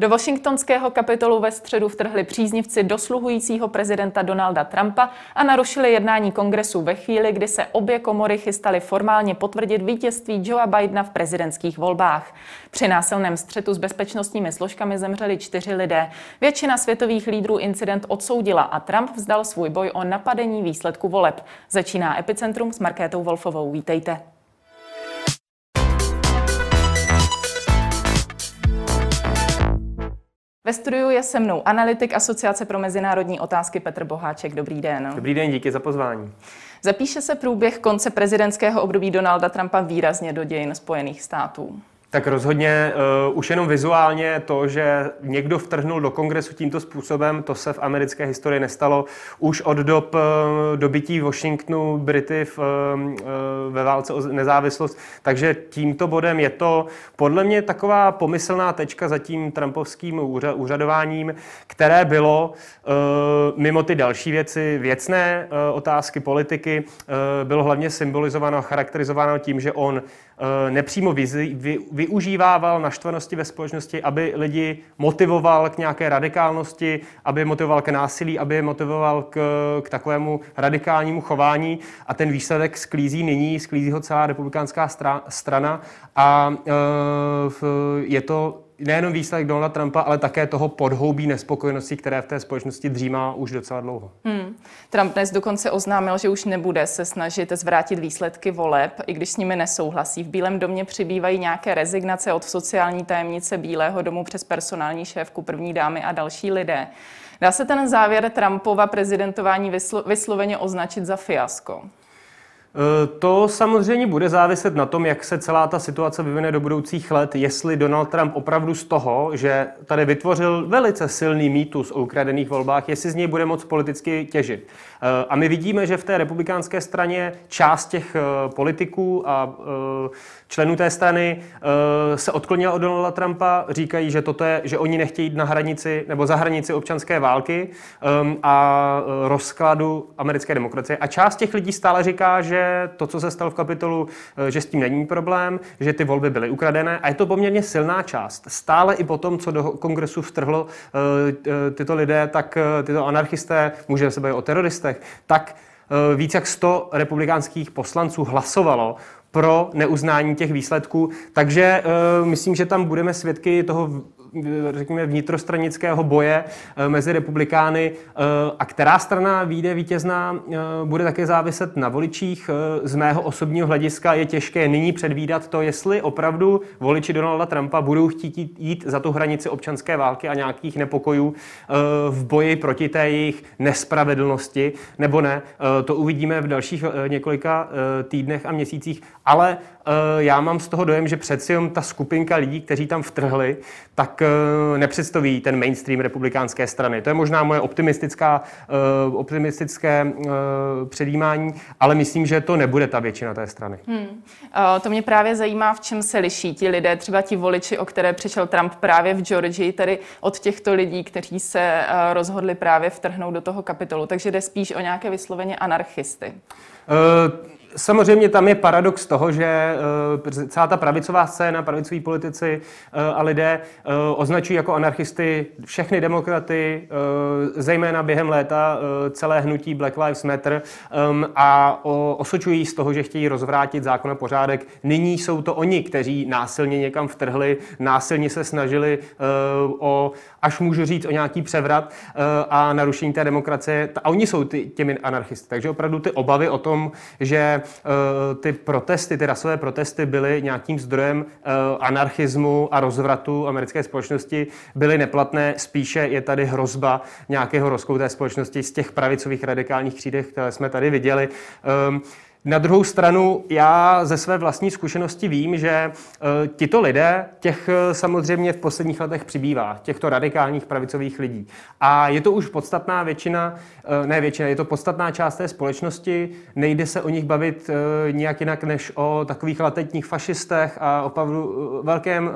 Do washingtonského kapitolu ve středu vtrhli příznivci dosluhujícího prezidenta Donalda Trumpa a narušili jednání kongresu ve chvíli, kdy se obě komory chystaly formálně potvrdit vítězství Joea Bidena v prezidentských volbách. Při násilném střetu s bezpečnostními složkami zemřeli čtyři lidé. Většina světových lídrů incident odsoudila a Trump vzdal svůj boj o napadení výsledku voleb. Začíná Epicentrum s Markétou Wolfovou. Vítejte. Ve studiu je se mnou analytik Asociace pro mezinárodní otázky Petr Boháček. Dobrý den. Dobrý den, díky za pozvání. Zapíše se průběh konce prezidentského období Donalda Trumpa výrazně do dějin Spojených států. Tak rozhodně uh, už jenom vizuálně to, že někdo vtrhnul do kongresu tímto způsobem, to se v americké historii nestalo už od dob uh, dobytí Washingtonu Brity v, uh, ve válce o nezávislost. Takže tímto bodem je to podle mě taková pomyslná tečka za tím trumpovským úřadováním, které bylo mimo ty další věci, věcné otázky politiky, bylo hlavně symbolizováno a charakterizováno tím, že on nepřímo využívával naštvanosti ve společnosti, aby lidi motivoval k nějaké radikálnosti, aby motivoval k násilí, aby je motivoval k, k takovému radikálnímu chování. A ten výsledek sklízí nyní, sklízí ho celá republikánská strana. A eh, je to nejenom výsledek Donalda Trumpa, ale také toho podhoubí nespokojenosti, které v té společnosti dřímá už docela dlouho. Hmm. Trump dnes dokonce oznámil, že už nebude se snažit zvrátit výsledky voleb, i když s nimi nesouhlasí. V Bílém domě přibývají nějaké rezignace od sociální tajemnice Bílého domu přes personální šéfku první dámy a další lidé. Dá se ten závěr Trumpova prezidentování vyslo- vysloveně označit za fiasko? Eh, to samozřejmě bude záviset na tom, jak se celá ta situace vyvine do budoucích let, jestli Donald Trump opravdu z toho, že tady vytvořil velice silný mýtus o ukradených volbách, jestli z něj bude moc politicky těžit. Eh, a my vidíme, že v té republikánské straně část těch eh, politiků a členů té strany se odklonila od Donalda Trumpa, říkají, že, toto je, že oni nechtějí jít na hranici nebo za hranici občanské války a rozkladu americké demokracie. A část těch lidí stále říká, že to, co se stalo v kapitolu, eh, že s tím není problém, že ty volby byly ukradené a je to poměrně silná část. Stále i po tom, co do kongresu vtrhlo eh, eh, tyto lidé, tak tyto anarchisté, můžeme se bavit o teroristech, tak víc jak 100 republikánských poslanců hlasovalo pro neuznání těch výsledků. Takže uh, myslím, že tam budeme svědky toho řekněme, vnitrostranického boje eh, mezi republikány eh, a která strana vyjde vítězná, eh, bude také záviset na voličích. Z mého osobního hlediska je těžké nyní předvídat to, jestli opravdu voliči Donalda Trumpa budou chtít jít za tu hranici občanské války a nějakých nepokojů v boji proti té jejich nespravedlnosti, nebo ne. To uvidíme v dalších několika týdnech a měsících, ale já mám z toho dojem, že přeci jenom ta skupinka lidí, kteří tam vtrhli, tak Eh, nepředstaví ten mainstream republikánské strany. To je možná moje optimistická, uh, optimistické uh, předjímání, ale myslím, že to nebude ta většina té strany. Hmm. To mě právě zajímá, v čem se liší ti lidé, třeba ti voliči, o které přišel Trump právě v Georgii, tedy od těchto lidí, kteří se rozhodli právě vtrhnout do toho kapitolu. Takže jde spíš o nějaké vysloveně anarchisty. Uh, Samozřejmě tam je paradox toho, že uh, celá ta pravicová scéna, pravicoví politici uh, a lidé uh, označují jako anarchisty všechny demokraty, zejména během léta celé hnutí Black Lives Matter a osočují z toho, že chtějí rozvrátit zákon a pořádek. Nyní jsou to oni, kteří násilně někam vtrhli, násilně se snažili o, až můžu říct, o nějaký převrat a narušení té demokracie. A oni jsou ty, těmi anarchisty. Takže opravdu ty obavy o tom, že Eh, ty protesty, ty rasové protesty byly nějakým zdrojem eh, anarchismu a rozvratu americké společnosti, byly neplatné. Spíše je tady hrozba nějakého rozkou té společnosti z těch pravicových radikálních křídech, které jsme tady viděli. Na druhou stranu, já ze své vlastní zkušenosti vím, že uh, tito lidé, těch uh, samozřejmě v posledních letech přibývá, těchto radikálních pravicových lidí. A je to už podstatná většina, uh, ne většina, je to podstatná část té společnosti, nejde se o nich bavit nějak jinak než o takových latentních fašistech a opravdu velkém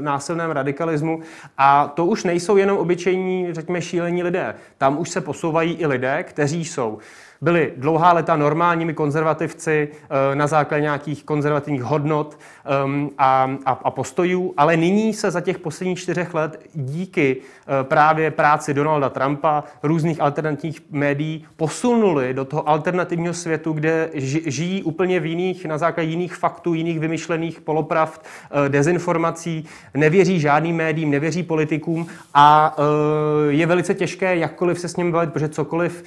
násilném radikalismu. A to už nejsou jenom obyčejní, řekněme, šílení lidé. Tam už se posouvají i lidé, kteří jsou byli dlouhá leta normálními konzervativními konzervativci na základě nějakých konzervativních hodnot ehm, a, a, a postojů, ale nyní se za těch posledních čtyřech let díky právě práci Donalda Trumpa, různých alternativních médií posunuli do toho alternativního světu, kde žijí úplně v jiných, na základě jiných faktů, jiných vymyšlených polopravd, dezinformací, nevěří žádným médiím, nevěří politikům a je velice těžké jakkoliv se s ním bavit, protože cokoliv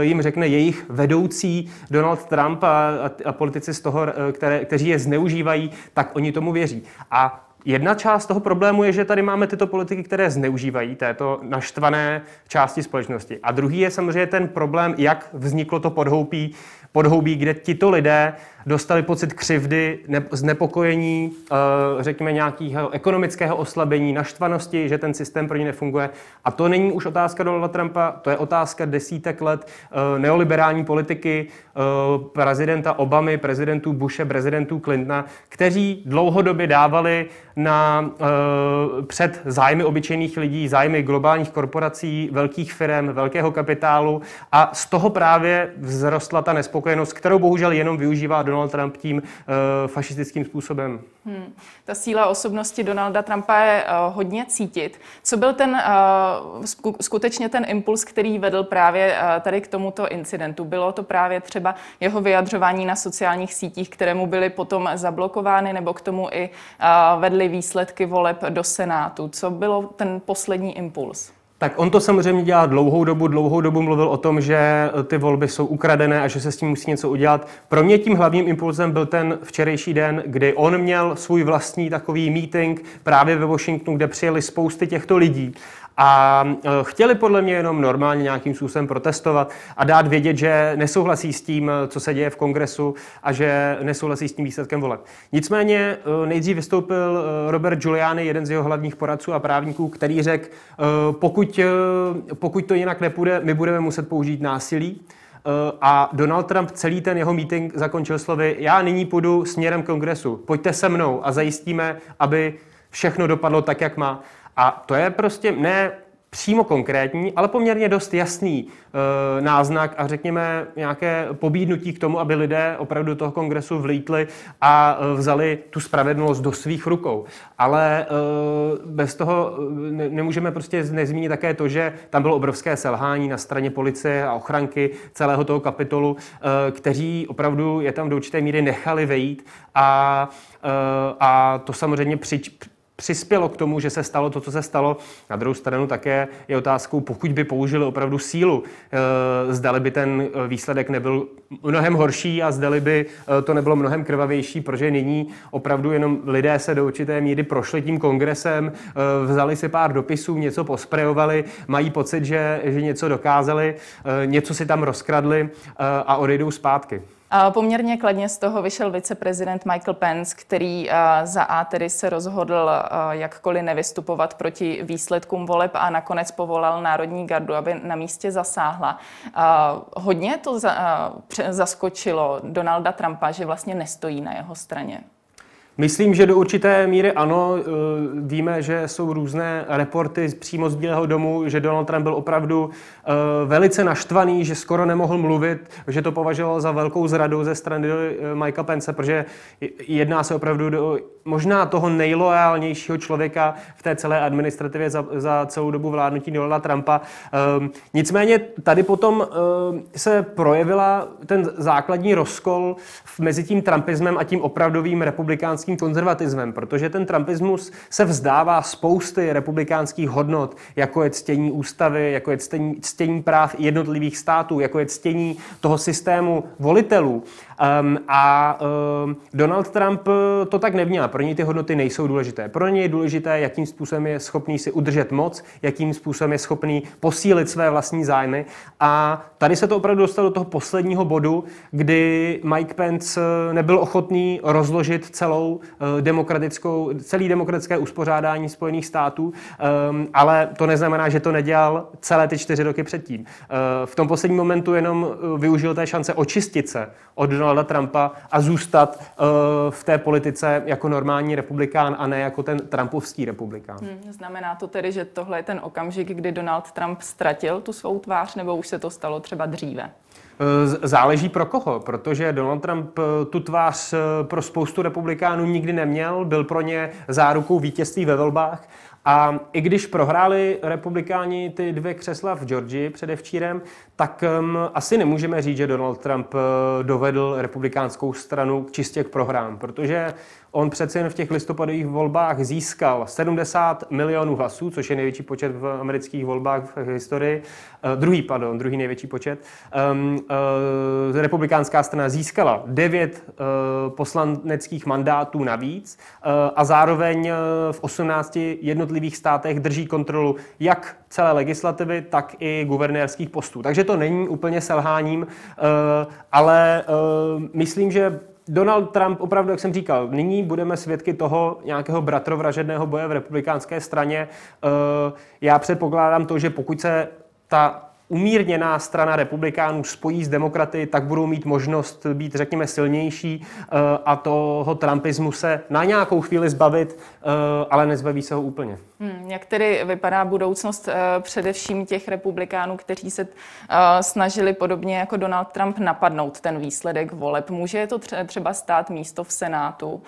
jim řekne jejich vedoucí Donald Trump a, a, a politici z toho, které, kteří je zneužívají, tak oni tomu věří. A Jedna část toho problému je, že tady máme tyto politiky, které zneužívají této naštvané části společnosti. A druhý je samozřejmě ten problém, jak vzniklo to podhoupí, podhoubí, kde tito lidé dostali pocit křivdy, ne, znepokojení, eh, řekněme nějakého ekonomického oslabení, naštvanosti, že ten systém pro ně nefunguje. A to není už otázka Donalda Trumpa, to je otázka desítek let eh, neoliberální politiky eh, prezidenta Obamy, prezidentů Bushe, prezidentů Clintona, kteří dlouhodobě dávali na, před zájmy obyčejných lidí, zájmy globálních korporací, velkých firm, velkého kapitálu a z toho právě vzrostla ta nespokojenost, kterou bohužel jenom využívá Donald Trump tím uh, fašistickým způsobem. Hmm. Ta síla osobnosti Donalda Trumpa je uh, hodně cítit. Co byl ten uh, skutečně ten impuls, který vedl právě uh, tady k tomuto incidentu? Bylo to právě třeba jeho vyjadřování na sociálních sítích, kterému byly potom zablokovány, nebo k tomu i uh, vedly výsledky voleb do Senátu? Co bylo ten poslední impuls? Tak on to samozřejmě dělá dlouhou dobu, dlouhou dobu mluvil o tom, že ty volby jsou ukradené a že se s tím musí něco udělat. Pro mě tím hlavním impulzem byl ten včerejší den, kdy on měl svůj vlastní takový meeting právě ve Washingtonu, kde přijeli spousty těchto lidí a e, chtěli podle mě jenom normálně nějakým způsobem protestovat a dát vědět, že nesouhlasí s tím, e, co se děje v kongresu a že nesouhlasí s tím výsledkem voleb. Nicméně e, nejdřív vystoupil Robert Giuliani, jeden z jeho hlavních poradců a právníků, který řekl, pokud, pokud to jinak nepůjde, my budeme muset použít násilí. A Donald Trump celý ten jeho meeting zakončil slovy, já nyní půjdu směrem kongresu, pojďte se mnou a zajistíme, aby všechno dopadlo tak, jak má. A to je prostě ne přímo konkrétní, ale poměrně dost jasný e, náznak a řekněme nějaké pobídnutí k tomu, aby lidé opravdu toho kongresu vlítli a e, vzali tu spravedlnost do svých rukou. Ale e, bez toho ne, nemůžeme prostě nezmínit také to, že tam bylo obrovské selhání na straně policie a ochranky celého toho kapitolu, e, kteří opravdu je tam do určité míry nechali vejít a, e, a to samozřejmě při, přispělo k tomu, že se stalo to, co se stalo. Na druhou stranu také je otázkou, pokud by použili opravdu sílu, eh, zdali by ten eh, výsledek nebyl mnohem horší a zdali by eh, to nebylo mnohem krvavější, protože nyní opravdu jenom lidé se do určité míry prošli tím kongresem, vzali si pár dopisů, něco posprejovali, mají pocit, že, že něco dokázali, něco si tam rozkradli a odejdou zpátky. Poměrně kladně z toho vyšel viceprezident Michael Pence, který za A tedy se rozhodl jakkoliv nevystupovat proti výsledkům voleb a nakonec povolal Národní gardu, aby na místě zasáhla. Hodně to zaskočilo Donalda Trumpa, že vlastně nestojí na jeho straně. Myslím, že do určité míry ano. Eh, víme, že jsou různé reporty přímo z Bílého domu, že Donald Trump byl opravdu eh, velice naštvaný, že skoro nemohl mluvit, že to považoval za velkou zradu ze strany eh, Mikea Pence, protože jedná se opravdu do možná toho nejloajálnějšího člověka v té celé administrativě za, za celou dobu vládnutí Donalda Trumpa. Nicméně tady potom se projevila ten základní rozkol mezi tím Trumpismem a tím opravdovým republikánským konzervatismem, protože ten trumpismus se vzdává spousty republikánských hodnot, jako je ctění ústavy, jako je ctění, ctění práv jednotlivých států, jako je ctění toho systému volitelů. Um, a um, Donald Trump eh, to tak nevnímá. Pro něj ty hodnoty nejsou důležité. Pro něj je důležité, jakým způsobem je schopný si udržet moc, jakým způsobem je schopný posílit své vlastní zájmy. A tady se to opravdu dostalo do toho posledního bodu, kdy Mike Pence eh, nebyl ochotný rozložit celou uh, demokratickou, celý demokratické uspořádání Spojených států, um, ale to neznamená, že to nedělal celé ty čtyři roky předtím. Uh, v tom posledním momentu jenom využil té šance očistit se od Donalda Trumpa a zůstat uh, v té politice jako normální republikán a ne jako ten trumpovský republikán. Hmm, znamená to tedy, že tohle je ten okamžik, kdy Donald Trump ztratil tu svou tvář, nebo už se to stalo třeba dříve? Záleží pro koho, protože Donald Trump tu tvář pro spoustu republikánů nikdy neměl, byl pro ně zárukou vítězství ve volbách a i když prohráli republikáni ty dvě křesla v Georgii předevčírem, tak um, asi nemůžeme říct, že Donald Trump uh, dovedl republikánskou stranu čistě k prohrám, protože On přece jen v těch listopadových volbách získal 70 milionů hlasů, což je největší počet v amerických volbách v historii. Uh, druhý, pardon, druhý největší počet. Um, uh, republikánská strana získala 9 uh, poslaneckých mandátů navíc uh, a zároveň uh, v 18 jednotlivých státech drží kontrolu jak celé legislativy, tak i guvernérských postů. Takže to není úplně selháním, uh, ale uh, myslím, že Donald Trump, opravdu, jak jsem říkal, nyní budeme svědky toho nějakého bratrovražedného boje v republikánské straně. Eh, já předpokládám to, že pokud se ta umírněná strana republikánů spojí s demokraty, tak budou mít možnost být, řekněme, silnější eh, a toho trumpismu se na nějakou chvíli zbavit, eh, ale nezbaví se ho úplně. Hmm, jak tedy vypadá budoucnost především těch republikánů, kteří se snažili podobně jako Donald Trump napadnout ten výsledek voleb? Může to třeba stát místo v Senátu,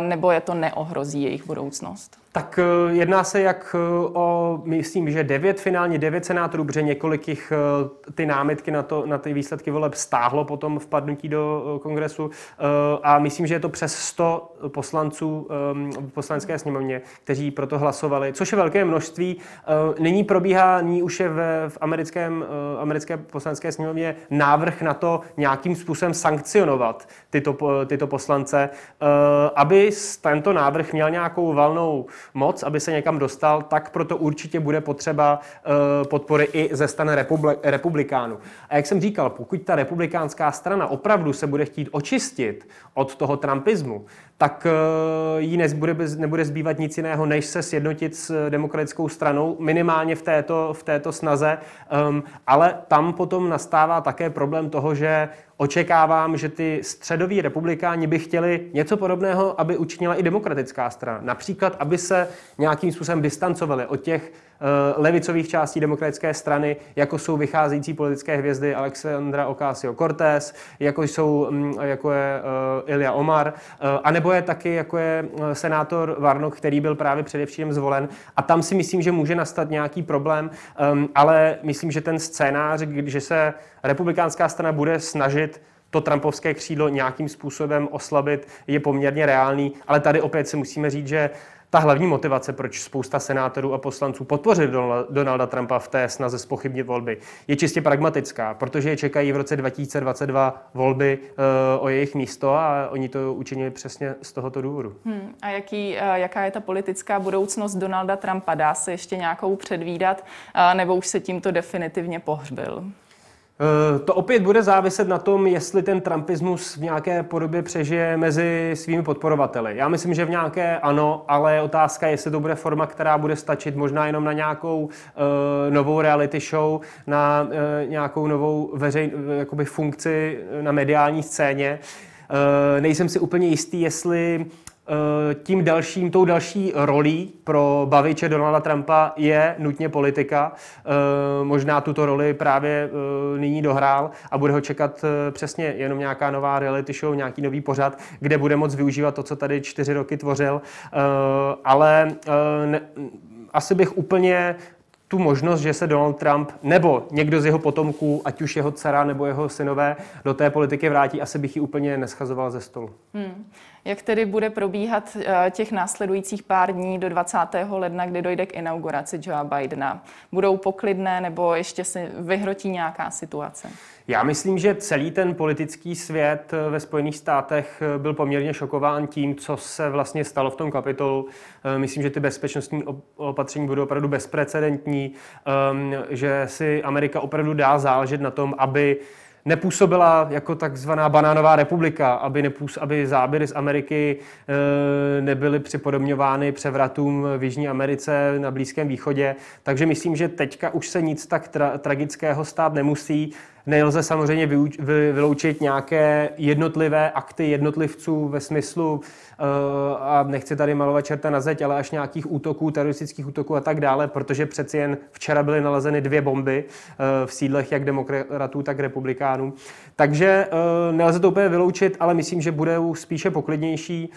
nebo je to neohrozí jejich budoucnost? Tak eh, jedná se jak eh, o, myslím, že devět, finálně devět senátorů, protože několik jich eh, ty námitky na, to, na ty výsledky voleb stáhlo potom vpadnutí do kongresu a myslím, že je to přes 100 poslanců v poslanecké sněmovně, kteří proto hlasovali, což je velké množství. Nyní probíhá, nyní už je v, americkém, americké poslanecké sněmovně návrh na to nějakým způsobem sankcionovat tyto, tyto poslance, aby tento návrh měl nějakou valnou moc, aby se někam dostal, tak proto určitě bude potřeba eh, podpory i ze strany republikánů. A jak jsem říkal, pokud ta republikánská strana opravdu se bude chtít očistit od toho trumpismu, tak eh, jí nebude, nebude zbývat nic jiného, než se sjednotit s demokratickou stranou, minimálně v této, v této snaze. Um, ale tam potom nastává také problém toho, že očekávám, že ty středoví republikáni by chtěli něco podobného, aby učinila i demokratická strana. Například, aby se nějakým způsobem distancovali od těch Eh, levicových částí demokratické strany, jako jsou vycházející politické hvězdy Alexandra Ocasio-Cortez, jako, jsou, mm, jako je uh, Ilya Omar, uh, anebo je taky jako je senátor Varnok, který byl právě především zvolen. A tam si myslím, že může nastat nějaký problém, um, ale myslím, že ten scénář, že se republikánská strana bude snažit to trumpovské křídlo nějakým způsobem oslabit, je poměrně reálný, ale tady opět si musíme říct, že ta hlavní motivace, proč spousta senátorů a poslanců podpořili Donalda Trumpa v té snaze spochybnit volby, je čistě pragmatická, protože je čekají v roce 2022 volby uh, o jejich místo a oni to učinili přesně z tohoto důvodu. Hmm. A jaký, uh, jaká je ta politická budoucnost Donalda Trumpa? Dá se ještě nějakou předvídat, uh, nebo už se tímto definitivně pohřbil? Eh, to opět bude záviset na tom, jestli ten trumpismus v nějaké podobě přežije mezi svými podporovateli. Já myslím, že v nějaké ano, ale otázka je, jestli to bude forma, která bude stačit možná jenom na nějakou uh, novou reality show, na uh, nějakou novou veřejn, jakoby funkci na mediální scéně. Uh, nejsem si úplně jistý, jestli Eh, tím dalším, tou další rolí pro baviče Donalda Trumpa je nutně politika. Eh, možná tuto roli právě eh, nyní dohrál a bude ho čekat přesně jenom nějaká nová reality show, nějaký nový pořad, kde bude moc využívat to, co tady čtyři roky tvořil. Ale ne, asi bych úplně tu možnost, že se Donald Trump nebo někdo z jeho potomků, ať už jeho dcera nebo jeho synové, do té politiky vrátí, asi bych ji úplně neschazoval ze stolu. Hmm. Jak tedy bude probíhat eh, těch následujících pár dní do 20. ledna, kdy dojde k inauguraci Joea Bidena? Budou poklidné nebo ještě se vyhrotí nějaká situace? Já myslím, že celý ten politický svět eh, ve Spojených státech eh, byl poměrně šokován tím, co se vlastně stalo v tom kapitolu. Myslím, že ty bezpečnostní opatření budou opravdu bezprecedentní, ehm, že si Amerika opravdu dá záležet na tom, aby nepůsobila jako takzvaná banánová republika, aby, nepůs, aby záběry z Ameriky e, nebyly připodobňovány převratům v Jižní Americe, na Blízkém východě. Takže myslím, že teďka už se nic tak tra- tragického stát nemusí. Nelze samozřejmě vyloučit nějaké jednotlivé akty jednotlivců ve smyslu, eh, a nechci tady malovat čerta na zeď, ale až nějakých útoků, teroristických útoků a tak dále, protože přeci jen včera byly nalezeny dvě bomby v sídlech jak demokratů, tak republikánů. Takže nelze to úplně vyloučit, ale myslím, že bude spíše poklidnější.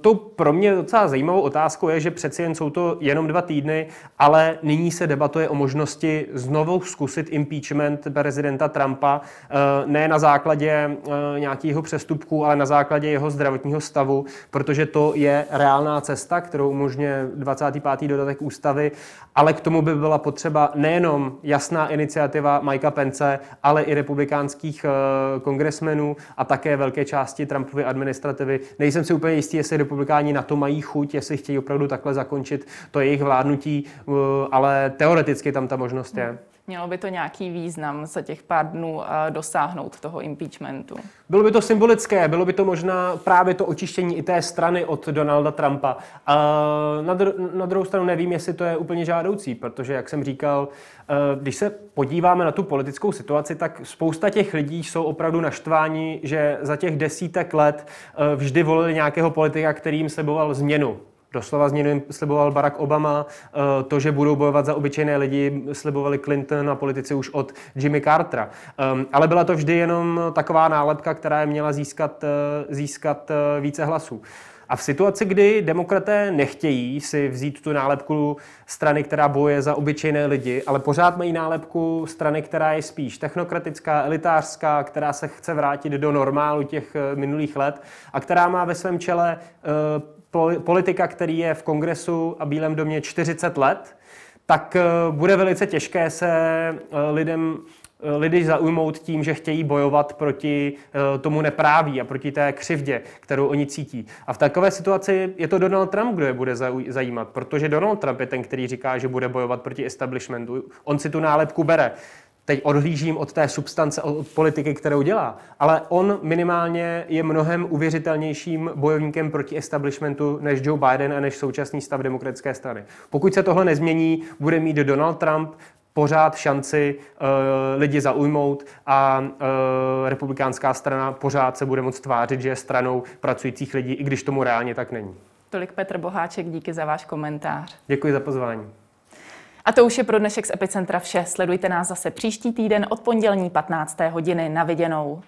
To pro mě docela zajímavou otázkou je, že přeci jen jsou to jenom dva týdny, ale nyní se debatuje o možnosti znovu zkusit impeachment prezidenta Trumpa, eh, ne na základě eh, nějakého přestupku, ale na základě jeho zdravotního stavu, protože to je reálná cesta, kterou umožňuje 25. dodatek ústavy, ale k tomu by byla potřeba nejenom jasná iniciativa Mikea Pence, ale i republikánských eh, kongresmenů a také velké části Trumpovy administrativy. Nejsem si úplně jistý, jestli republikáni na to mají chuť, jestli chtějí opravdu takhle zakončit to jejich vládnutí, ale teoreticky tam ta možnost je. Mělo by to nějaký význam za těch pár dnů dosáhnout toho impeachmentu? Bylo by to symbolické, bylo by to možná právě to očištění i té strany od Donalda Trumpa. A na, dru- na druhou stranu nevím, jestli to je úplně žádoucí, protože, jak jsem říkal, e, když se podíváme na tu politickou situaci, tak spousta těch lidí jsou opravdu naštváni, že za těch desítek let vždy volili nějakého politika, který jim sliboval změnu. Doslova změnu sliboval Barack Obama, eh, to, že budou bojovat za obyčejné lidi, slibovali Clinton a politici už od Jimmy Cartera. Ehm, ale byla to vždy jenom taková nálepka, která je měla získat, eh, získat eh, více hlasů. A v situaci, kdy demokraté nechtějí si vzít tu nálepku strany, která boje za obyčejné lidi, ale pořád mají nálepku strany, která je spíš technokratická, elitářská, která se chce vrátit do normálu těch minulých let a která má ve svém čele politika, který je v kongresu a Bílém domě 40 let, tak eh, bude velice těžké se eh, lidem eh, lidi zaujmout tím, že chtějí bojovat proti tomu nepráví a proti té křivdě, kterou oni cítí. A v takové situaci je to Donald Trump, kdo je bude zajímat, protože Donald Trump je ten, který říká, že bude bojovat proti establishmentu. On si tu nálepku bere teď odhlížím od té substance, od politiky, kterou dělá, ale on minimálně je mnohem uvěřitelnějším bojovníkem proti establishmentu než Joe Biden a než současný stav demokratické strany. Pokud se tohle nezmění, bude mít Donald Trump pořád šanci uh, lidi zaujmout a uh, republikánská strana pořád se bude moct tvářit, že je stranou pracujících lidí, i když tomu reálně tak není. Tolik Petr Boháček, díky za váš komentář. Děkuji za pozvání. A to už je pro dnešek z Epicentra vše. Sledujte nás zase příští týden od pondělní 15. hodiny na viděnou.